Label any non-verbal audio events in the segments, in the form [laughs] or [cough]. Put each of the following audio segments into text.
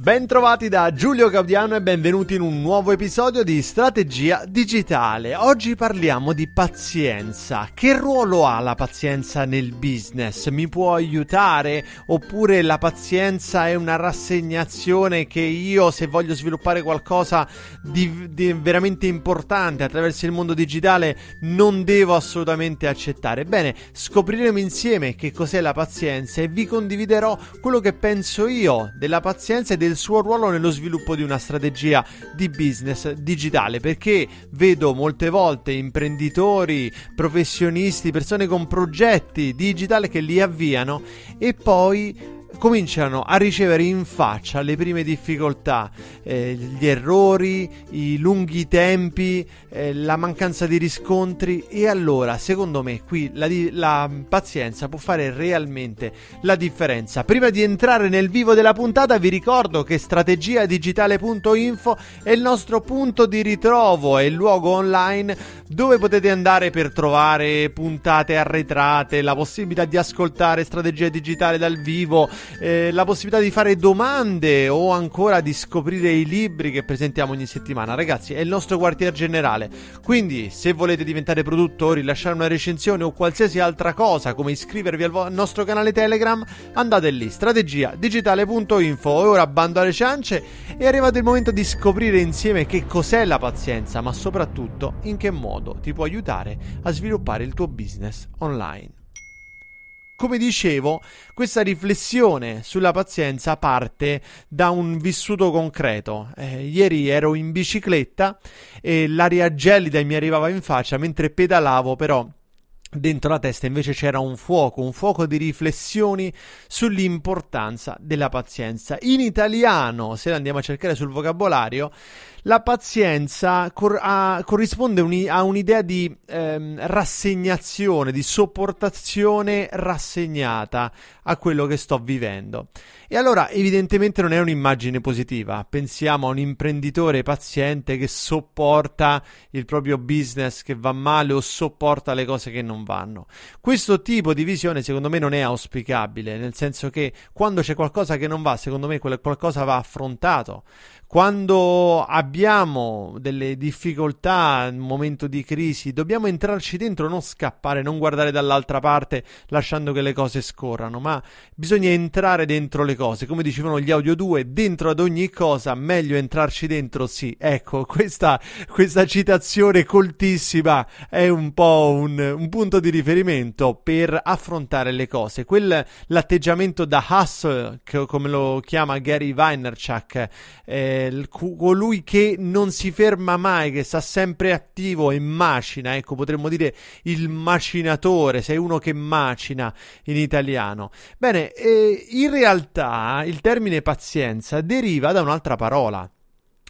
Bentrovati da Giulio Gaudiano e benvenuti in un nuovo episodio di Strategia Digitale. Oggi parliamo di pazienza. Che ruolo ha la pazienza nel business? Mi può aiutare? Oppure la pazienza è una rassegnazione che io, se voglio sviluppare qualcosa di, di veramente importante attraverso il mondo digitale, non devo assolutamente accettare? Bene, scopriremo insieme che cos'è la pazienza e vi condividerò quello che penso io della pazienza e del suo ruolo nello sviluppo di una strategia di business digitale perché vedo molte volte imprenditori, professionisti, persone con progetti digitali che li avviano e poi cominciano a ricevere in faccia le prime difficoltà, eh, gli errori, i lunghi tempi, eh, la mancanza di riscontri e allora secondo me qui la, la, pazienza può fare realmente la differenza. Prima di entrare nel vivo della puntata vi ricordo che strategiadigitale.info è il nostro punto di ritrovo, è il luogo online dove potete andare per trovare puntate arretrate, la possibilità di ascoltare strategia digitale dal vivo, eh, la possibilità di fare domande o ancora di scoprire i libri che presentiamo ogni settimana. Ragazzi, è il nostro quartier generale. Quindi, se volete diventare produttori, lasciare una recensione o qualsiasi altra cosa, come iscrivervi al, vo- al nostro canale Telegram, andate lì, strategiadigitale.info. E ora bando alle ciance, è arrivato il momento di scoprire insieme che cos'è la pazienza, ma soprattutto in che modo ti può aiutare a sviluppare il tuo business online. Come dicevo, questa riflessione sulla pazienza parte da un vissuto concreto. Eh, ieri ero in bicicletta e l'aria gelida mi arrivava in faccia mentre pedalavo, però Dentro la testa invece c'era un fuoco, un fuoco di riflessioni sull'importanza della pazienza. In italiano, se andiamo a cercare sul vocabolario, la pazienza cor- a- corrisponde uni- a un'idea di ehm, rassegnazione, di sopportazione rassegnata a quello che sto vivendo. E allora evidentemente non è un'immagine positiva. Pensiamo a un imprenditore paziente che sopporta il proprio business che va male o sopporta le cose che non vanno. Questo tipo di visione secondo me non è auspicabile, nel senso che quando c'è qualcosa che non va, secondo me quel qualcosa va affrontato. Quando abbiamo delle difficoltà, un momento di crisi, dobbiamo entrarci dentro, non scappare, non guardare dall'altra parte lasciando che le cose scorrano, ma bisogna entrare dentro le cose. Come dicevano gli audio 2, dentro ad ogni cosa, meglio entrarci dentro, sì. Ecco, questa, questa citazione coltissima è un po' un, un, punto di riferimento per affrontare le cose. Quel, l'atteggiamento da hustle, che, come lo chiama Gary Vaynerchuk, eh, colui che non si ferma mai, che sta sempre attivo e macina, ecco, potremmo dire il macinatore, sei uno che macina in italiano. Bene, eh, in realtà il termine pazienza deriva da un'altra parola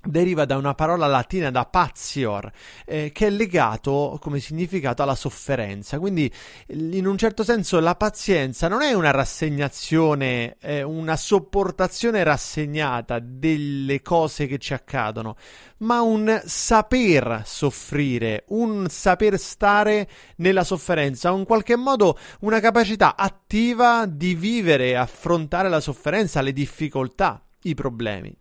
deriva da una parola latina da patior, eh, che è legato come significato alla sofferenza. Quindi, in un certo senso, la pazienza non è una rassegnazione, eh, una sopportazione rassegnata delle cose che ci accadono, ma un saper soffrire, un saper stare nella sofferenza, in qualche modo una capacità attiva di vivere affrontare la sofferenza, le difficoltà, i problemi.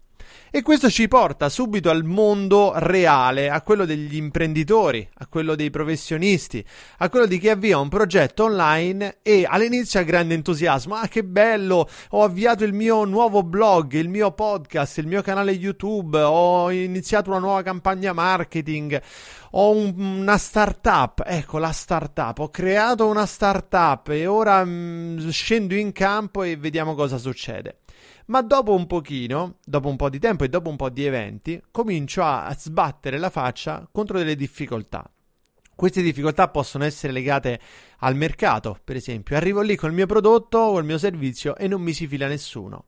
E questo ci porta subito al mondo reale, a quello degli imprenditori, a quello dei professionisti, a quello di chi avvia un progetto online e all'inizio ha grande entusiasmo. Ah, che bello! Ho avviato il mio nuovo blog, il mio podcast, il mio canale YouTube, ho iniziato una nuova campagna marketing, ho un, una startup. Ecco la startup, ho creato una startup e ora mh, mm, scendo in campo e vediamo cosa succede. Ma dopo un pochino, dopo un po' di tempo e dopo un po' di eventi, comincio a sbattere la faccia contro delle difficoltà. Queste difficoltà possono essere legate al mercato, per esempio. Arrivo lì col mio prodotto o il mio servizio e non mi si fila nessuno.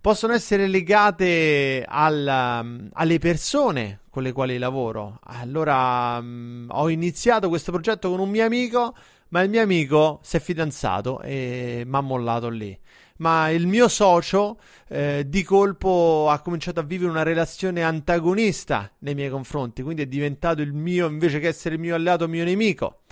Possono essere legate al, alle persone con le quali lavoro. Allora, um, ho iniziato questo progetto con un mio amico, ma il mio amico si è fidanzato e mi ha mollato lì ma il mio socio eh, di colpo ha cominciato a vivere una relazione antagonista nei miei confronti, quindi è diventato il mio, invece che essere il mio alleato, mio nemico.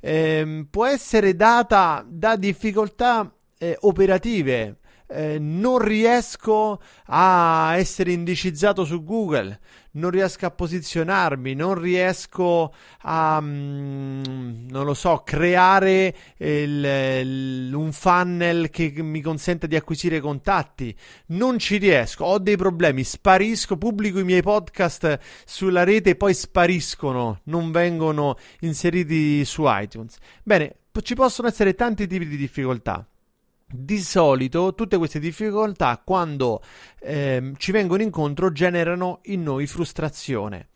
Eh, può essere data da difficoltà eh, operative eh, non riesco a essere indicizzato su Google, non riesco a posizionarmi, non riesco a, mm, non lo so, creare il, il, un funnel che mi consenta di acquisire contatti. Non ci riesco, ho dei problemi, sparisco, pubblico i miei podcast sulla rete e poi spariscono, non vengono inseriti su iTunes. Bene, ci possono essere tanti tipi di difficoltà. Di solito tutte queste difficoltà quando eh, ci vengono incontro generano in noi frustrazione.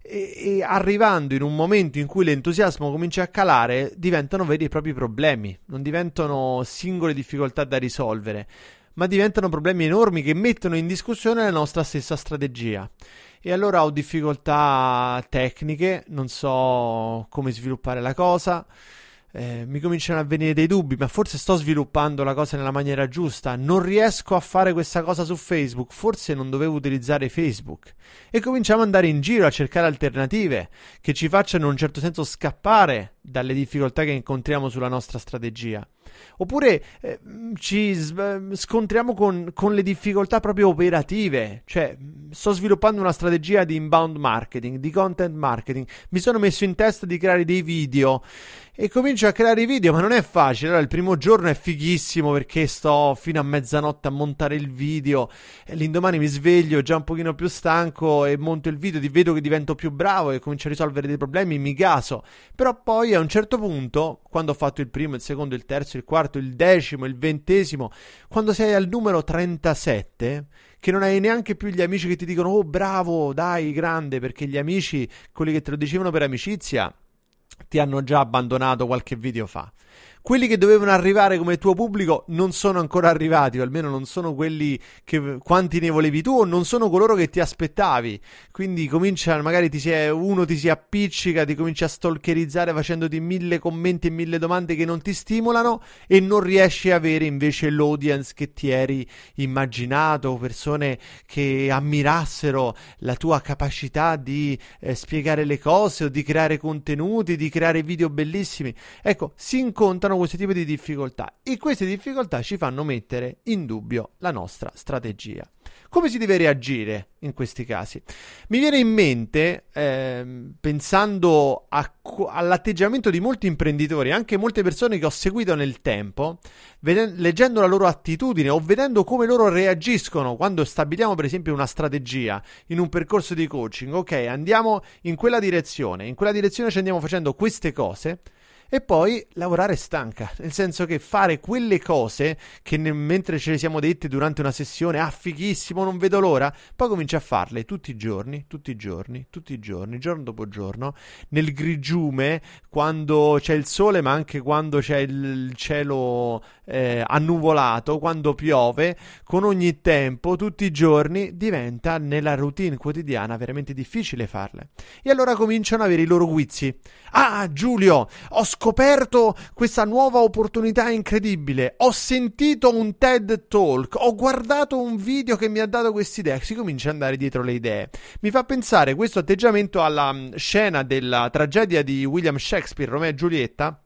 E, arrivando in un momento in cui l'entusiasmo comincia a calare diventano veri e propri problemi, non diventano singole difficoltà da risolvere, ma diventano problemi enormi che mettono in discussione la nostra stessa strategia. E allora ho difficoltà tecniche, non so come sviluppare la cosa eh, mi cominciano a venire dei dubbi, ma forse sto sviluppando la cosa nella maniera giusta, non riesco a fare questa cosa su Facebook, forse non dovevo utilizzare Facebook. E cominciamo ad andare in giro a cercare alternative che ci facciano in un certo senso scappare dalle difficoltà che incontriamo sulla nostra strategia. Oppure eh, ci scontriamo con, con, le difficoltà proprio operative, cioè sto sviluppando una strategia di inbound marketing, di content marketing, mi sono messo in testa di creare dei video e comincio a creare i video, ma non è facile. Allora, il primo giorno è fighissimo perché sto fino a mezzanotte a montare il video. E l'indomani mi sveglio già un pochino più stanco e monto il video, vedo che divento più bravo e comincio a risolvere dei problemi, mi gaso. Però poi a un certo punto, quando ho fatto il primo, il secondo, il terzo, il quarto, il decimo, il ventesimo, quando sei al numero 37, che non hai neanche più gli amici che ti dicono "Oh, bravo, dai, grande", perché gli amici, quelli che te lo dicevano per amicizia, ti hanno già abbandonato qualche video fa quelli che dovevano arrivare come tuo pubblico non sono ancora arrivati, o almeno non sono quelli che quanti ne volevi tu, o non sono coloro che ti aspettavi. Quindi comincia, magari ti si è, uno ti si appiccica, ti comincia a stalkerizzare facendoti mille commenti e mille domande che non ti stimolano e non riesci a avere invece l'audience che ti eri immaginato, persone che ammirassero la tua capacità di eh, spiegare le cose o di creare contenuti, di creare video bellissimi. Ecco, si incontrano questo tipo di difficoltà e queste difficoltà ci fanno mettere in dubbio la nostra strategia. Come si deve reagire in questi casi? Mi viene in mente, eh, pensando a, all'atteggiamento di molti imprenditori, anche molte persone che ho seguito nel tempo, ved- leggendo la loro attitudine o vedendo come loro reagiscono quando stabiliamo per esempio una strategia in un percorso di coaching, ok, andiamo in quella direzione, in quella direzione ci andiamo facendo queste cose e poi lavorare stanca, nel senso che fare quelle cose che ne- mentre ce le siamo dette durante una sessione, ah fighissimo, non vedo l'ora, poi cominci a farle tutti i giorni, tutti i giorni, tutti i giorni, giorno dopo giorno, nel grigiume, quando c'è il sole, ma anche quando c'è il cielo eh, annuvolato, quando piove, con ogni tempo, tutti i giorni, diventa nella routine quotidiana veramente difficile farle. E allora cominciano ad avere i loro guizzi. Ah, Giulio, ho scoperto questa nuova opportunità incredibile. Ho sentito un TED Talk, ho guardato un video che mi ha dato quest'idea. Si comincia ad andare dietro le idee. Mi fa pensare questo atteggiamento alla mm, scena della tragedia di William Shakespeare, Romeo e Giulietta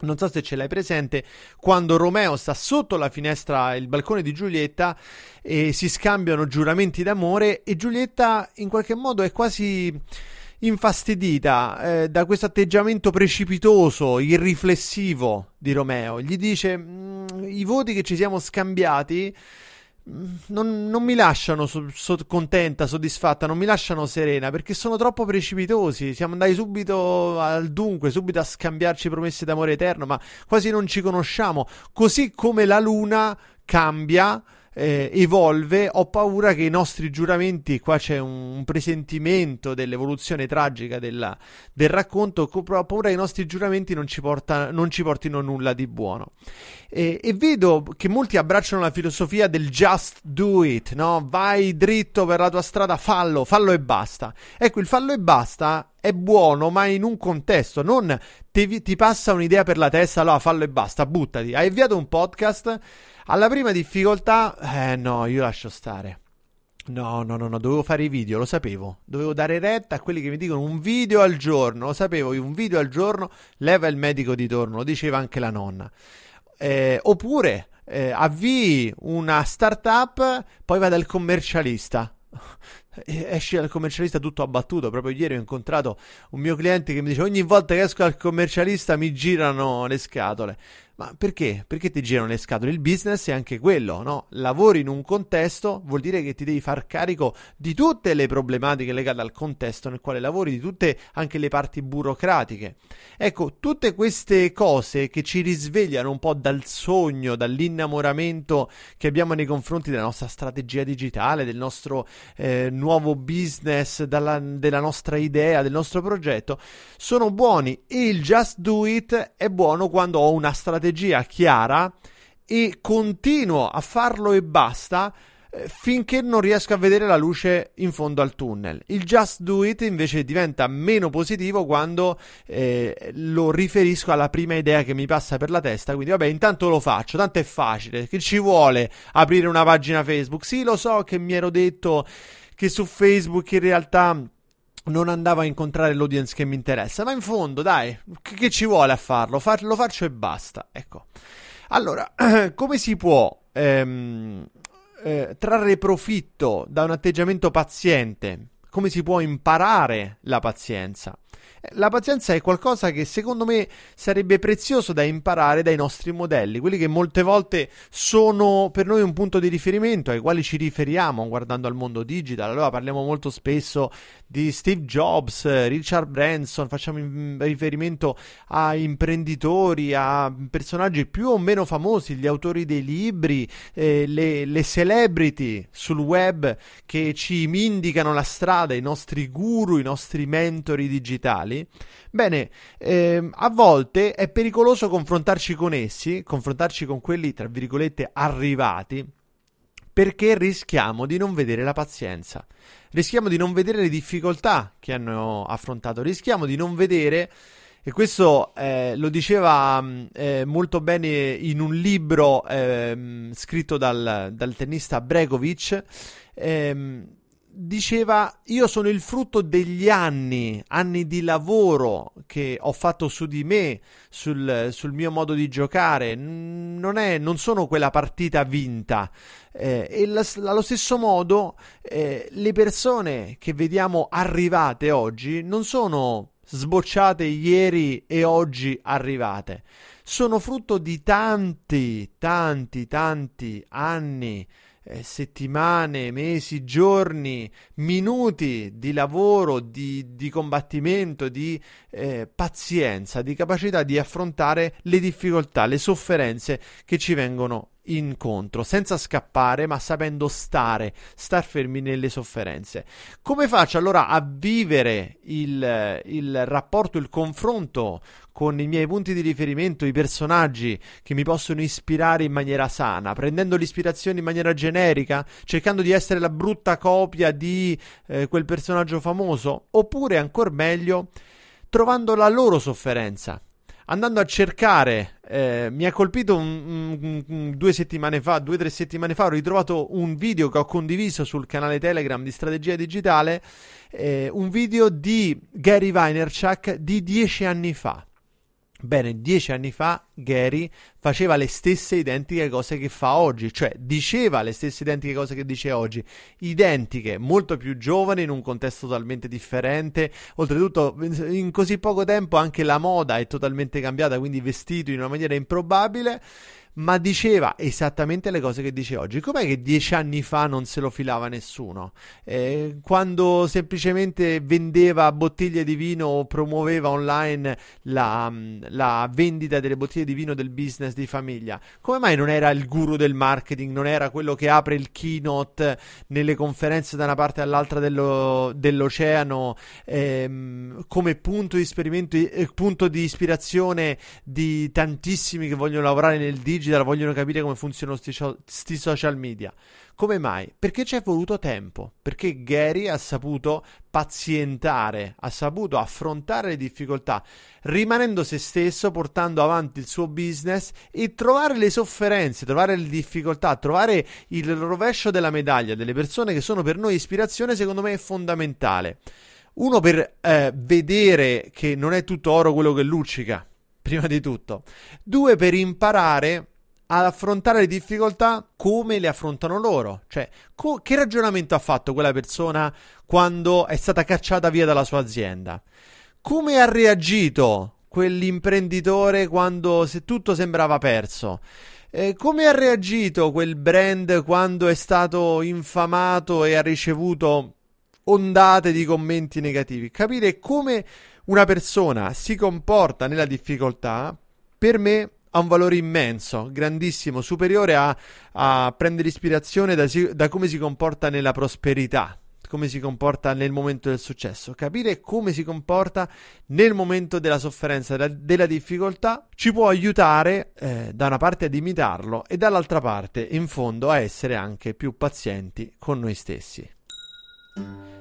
Non so se ce l'hai presente, quando Romeo sta sotto la finestra, il balcone di Giulietta, e si scambiano giuramenti d'amore e Giulietta in qualche modo è quasi infastidita eh, da questo atteggiamento precipitoso, irriflessivo di Romeo. Gli dice: mm, I voti che ci siamo scambiati non, non, mi lasciano so, so, contenta, soddisfatta, non mi lasciano serena perché sono troppo precipitosi. Siamo andati subito al dunque, subito a scambiarci promesse d'amore eterno, ma quasi non ci conosciamo. Così come la luna cambia eh, evolve, ho paura che i nostri giuramenti, qua c'è un, presentimento dell'evoluzione tragica della, del racconto, ho paura che i nostri giuramenti non ci, porta, non ci portino nulla di buono. E, e, vedo che molti abbracciano la filosofia del just do it, no? Vai dritto per la tua strada, fallo, fallo e basta. Ecco, il fallo e basta è buono, ma in un contesto, non ti, ti passa un'idea per la testa, allora fallo e basta, buttati. Hai avviato un podcast alla prima difficoltà, eh no, io lascio stare. No, no, no, no, dovevo fare i video, lo sapevo. Dovevo dare retta a quelli che mi dicono un video al giorno, lo sapevo, un video al giorno leva il medico di torno, lo diceva anche la nonna. Eh, oppure eh, avvii una startup, poi vai dal commercialista. [laughs] esci dal commercialista tutto abbattuto. Proprio ieri ho incontrato un mio cliente che mi dice: Ogni volta che esco dal commercialista mi girano le scatole. Ma perché? Perché ti girano le scatole? Il business è anche quello, no? Lavori in un contesto, vuol dire che ti devi far carico di tutte le problematiche legate al contesto nel quale lavori, di tutte anche le parti burocratiche. Ecco, tutte queste cose che ci risvegliano un po' dal sogno, dall'innamoramento che abbiamo nei confronti della nostra strategia digitale, del nostro eh, nuovo business, dalla, della nostra idea, del nostro progetto, sono buoni il just do it è buono quando ho una strategia strategia chiara e continuo a farlo e basta eh, finché non riesco a vedere la luce in fondo al tunnel. Il just do it invece diventa meno positivo quando eh, lo riferisco alla prima idea che mi passa per la testa. Quindi, vabbè, intanto lo faccio, tanto è facile. Che ci vuole aprire una pagina Facebook? Sì, lo so che mi ero detto che su Facebook in realtà non andavo a incontrare l'audience che mi interessa, ma in fondo, dai, che, che ci vuole a farlo? Fa- lo faccio e basta. Ecco. Allora, [clears throat] come si può ehm, eh, trarre profitto da un atteggiamento paziente? Come si può imparare la pazienza? La pazienza è qualcosa che secondo me sarebbe prezioso da imparare dai nostri modelli, quelli che molte volte sono per noi un punto di riferimento ai quali ci riferiamo guardando al mondo digital. Allora parliamo molto spesso di Steve Jobs, Richard Branson, facciamo riferimento a imprenditori, a personaggi più o meno famosi, gli autori dei libri, eh, le, le celebrity sul web che ci indicano la strada, i nostri guru, i nostri mentori digitali bene, ehm, a volte è pericoloso confrontarci con essi, confrontarci con quelli, tra virgolette, arrivati, perché rischiamo di non vedere la pazienza, rischiamo di non vedere le difficoltà che hanno affrontato, rischiamo di non vedere e questo eh, lo diceva mm, eh, molto bene in un libro eh, scritto dal, dal, tennista Bregovic. Diceva io sono il frutto degli anni, anni di lavoro che ho fatto su di me, sul, sul mio modo di giocare, non, è, non sono quella partita vinta. Eh, e la, allo stesso modo eh, le persone che vediamo arrivate oggi non sono sbocciate ieri e oggi arrivate, sono frutto di tanti, tanti, tanti anni eh, settimane, mesi, giorni, minuti di lavoro, di, di combattimento, di eh, pazienza, di capacità di affrontare le difficoltà, le sofferenze che ci vengono incontro, senza scappare, ma sapendo stare, star fermi nelle sofferenze. Come faccio allora a vivere il, il rapporto, il confronto con i miei punti di riferimento, i personaggi che mi possono ispirare in maniera sana, prendendo l'ispirazione in maniera generica, cercando di essere la brutta copia di eh, quel personaggio famoso, oppure ancora meglio, trovando la loro sofferenza? Andando a cercare, eh, mi ha colpito un, un, un, due settimane fa, due o tre settimane fa, ho ritrovato un video che ho condiviso sul canale Telegram di Strategia Digitale, eh, un video di Gary Vaynerchuk di dieci anni fa. Bene, dieci anni fa Gary faceva le stesse identiche cose che fa oggi, cioè diceva le stesse identiche cose che dice oggi, identiche, molto più giovane, in un contesto totalmente differente. Oltretutto, in così poco tempo anche la moda è totalmente cambiata, quindi vestito in una maniera improbabile ma diceva esattamente le cose che dice oggi. Com'è che dieci anni fa non se lo filava nessuno? Eh, quando semplicemente vendeva bottiglie di vino o promuoveva online la, la, vendita delle bottiglie di vino del business di famiglia, come mai non era il guru del marketing, non era quello che apre il keynote nelle conferenze da una parte all'altra dello, dell'oceano ehm, come punto di esperimento, eh, punto di ispirazione di tantissimi che vogliono lavorare nel digital? vogliono capire come funzionano questi social media. Come mai? Perché ci è voluto tempo, perché Gary ha saputo pazientare, ha saputo affrontare le difficoltà, rimanendo se stesso, portando avanti il suo business e trovare le sofferenze, trovare le difficoltà, trovare il rovescio della medaglia delle persone che sono per noi ispirazione, secondo me è fondamentale. Uno per eh, vedere che non è tutto oro quello che luccica, prima di tutto. Due per imparare ad affrontare le difficoltà come le affrontano loro. Cioè, co- che ragionamento ha fatto quella persona quando è stata cacciata via dalla sua azienda? Come ha reagito quell'imprenditore quando se tutto sembrava perso? Eh, come ha reagito quel brand quando è stato infamato e ha ricevuto ondate di commenti negativi? Capire come una persona si comporta nella difficoltà, per me ha un valore immenso, grandissimo, superiore a, a prendere ispirazione da, da come si comporta nella prosperità come si comporta nel momento del successo. Capire come si comporta nel momento della sofferenza, della, della difficoltà, ci può aiutare eh, da una parte ad imitarlo e dall'altra parte, in fondo, a essere anche più pazienti con noi stessi.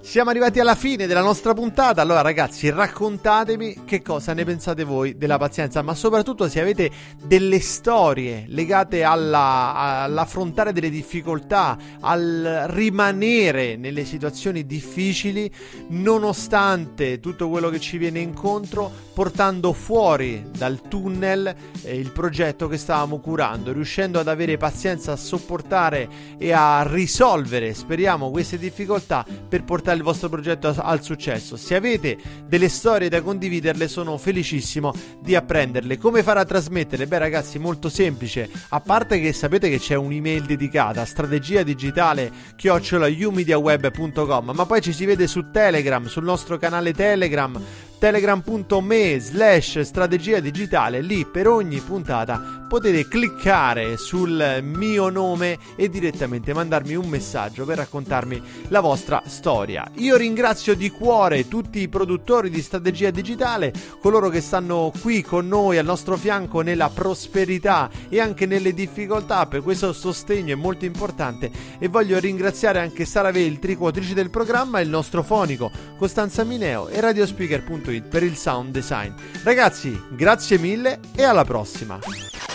Siamo arrivati alla fine della nostra puntata. Allora, ragazzi, raccontatemi che cosa ne pensate voi della pazienza, ma soprattutto se avete delle storie legate alla, all'affrontare delle difficoltà, al rimanere nelle situazioni difficili, nonostante tutto quello che ci viene incontro, portando fuori dal tunnel eh, il progetto che stavamo curando, riuscendo ad avere pazienza a sopportare e a risolvere, speriamo, queste difficoltà per portare il vostro progetto al successo. Se avete delle storie da condividerle, sono felicissimo di apprenderle. Come fare a trasmetterle? Beh, ragazzi, molto semplice. A parte che sapete che c'è un'email dedicata, strategia digitale chiocciolaiumediaweb.com, ma poi ci si vede su Telegram, sul nostro canale Telegram telegram.me slash strategia digitale. Lì per ogni puntata potete cliccare sul mio nome e direttamente mandarmi un messaggio per raccontarmi la vostra storia. Io ringrazio di cuore tutti i produttori di strategia digitale coloro che stanno qui con noi al nostro fianco nella prosperità e anche nelle difficoltà. Per questo sostegno è molto importante e voglio ringraziare anche Sara Veltri coautrice del programma il nostro fonico Costanza Mineo e radiospeaker.com www.strategiadigitale.it per il sound design. Ragazzi, grazie mille e alla prossima.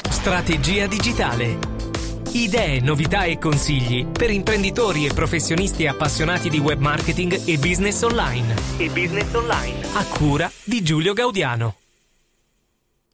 Strategia digitale. Idee, novità e consigli per imprenditori e professionisti appassionati di web marketing e business online. E business online. A cura di Giulio Gaudiano.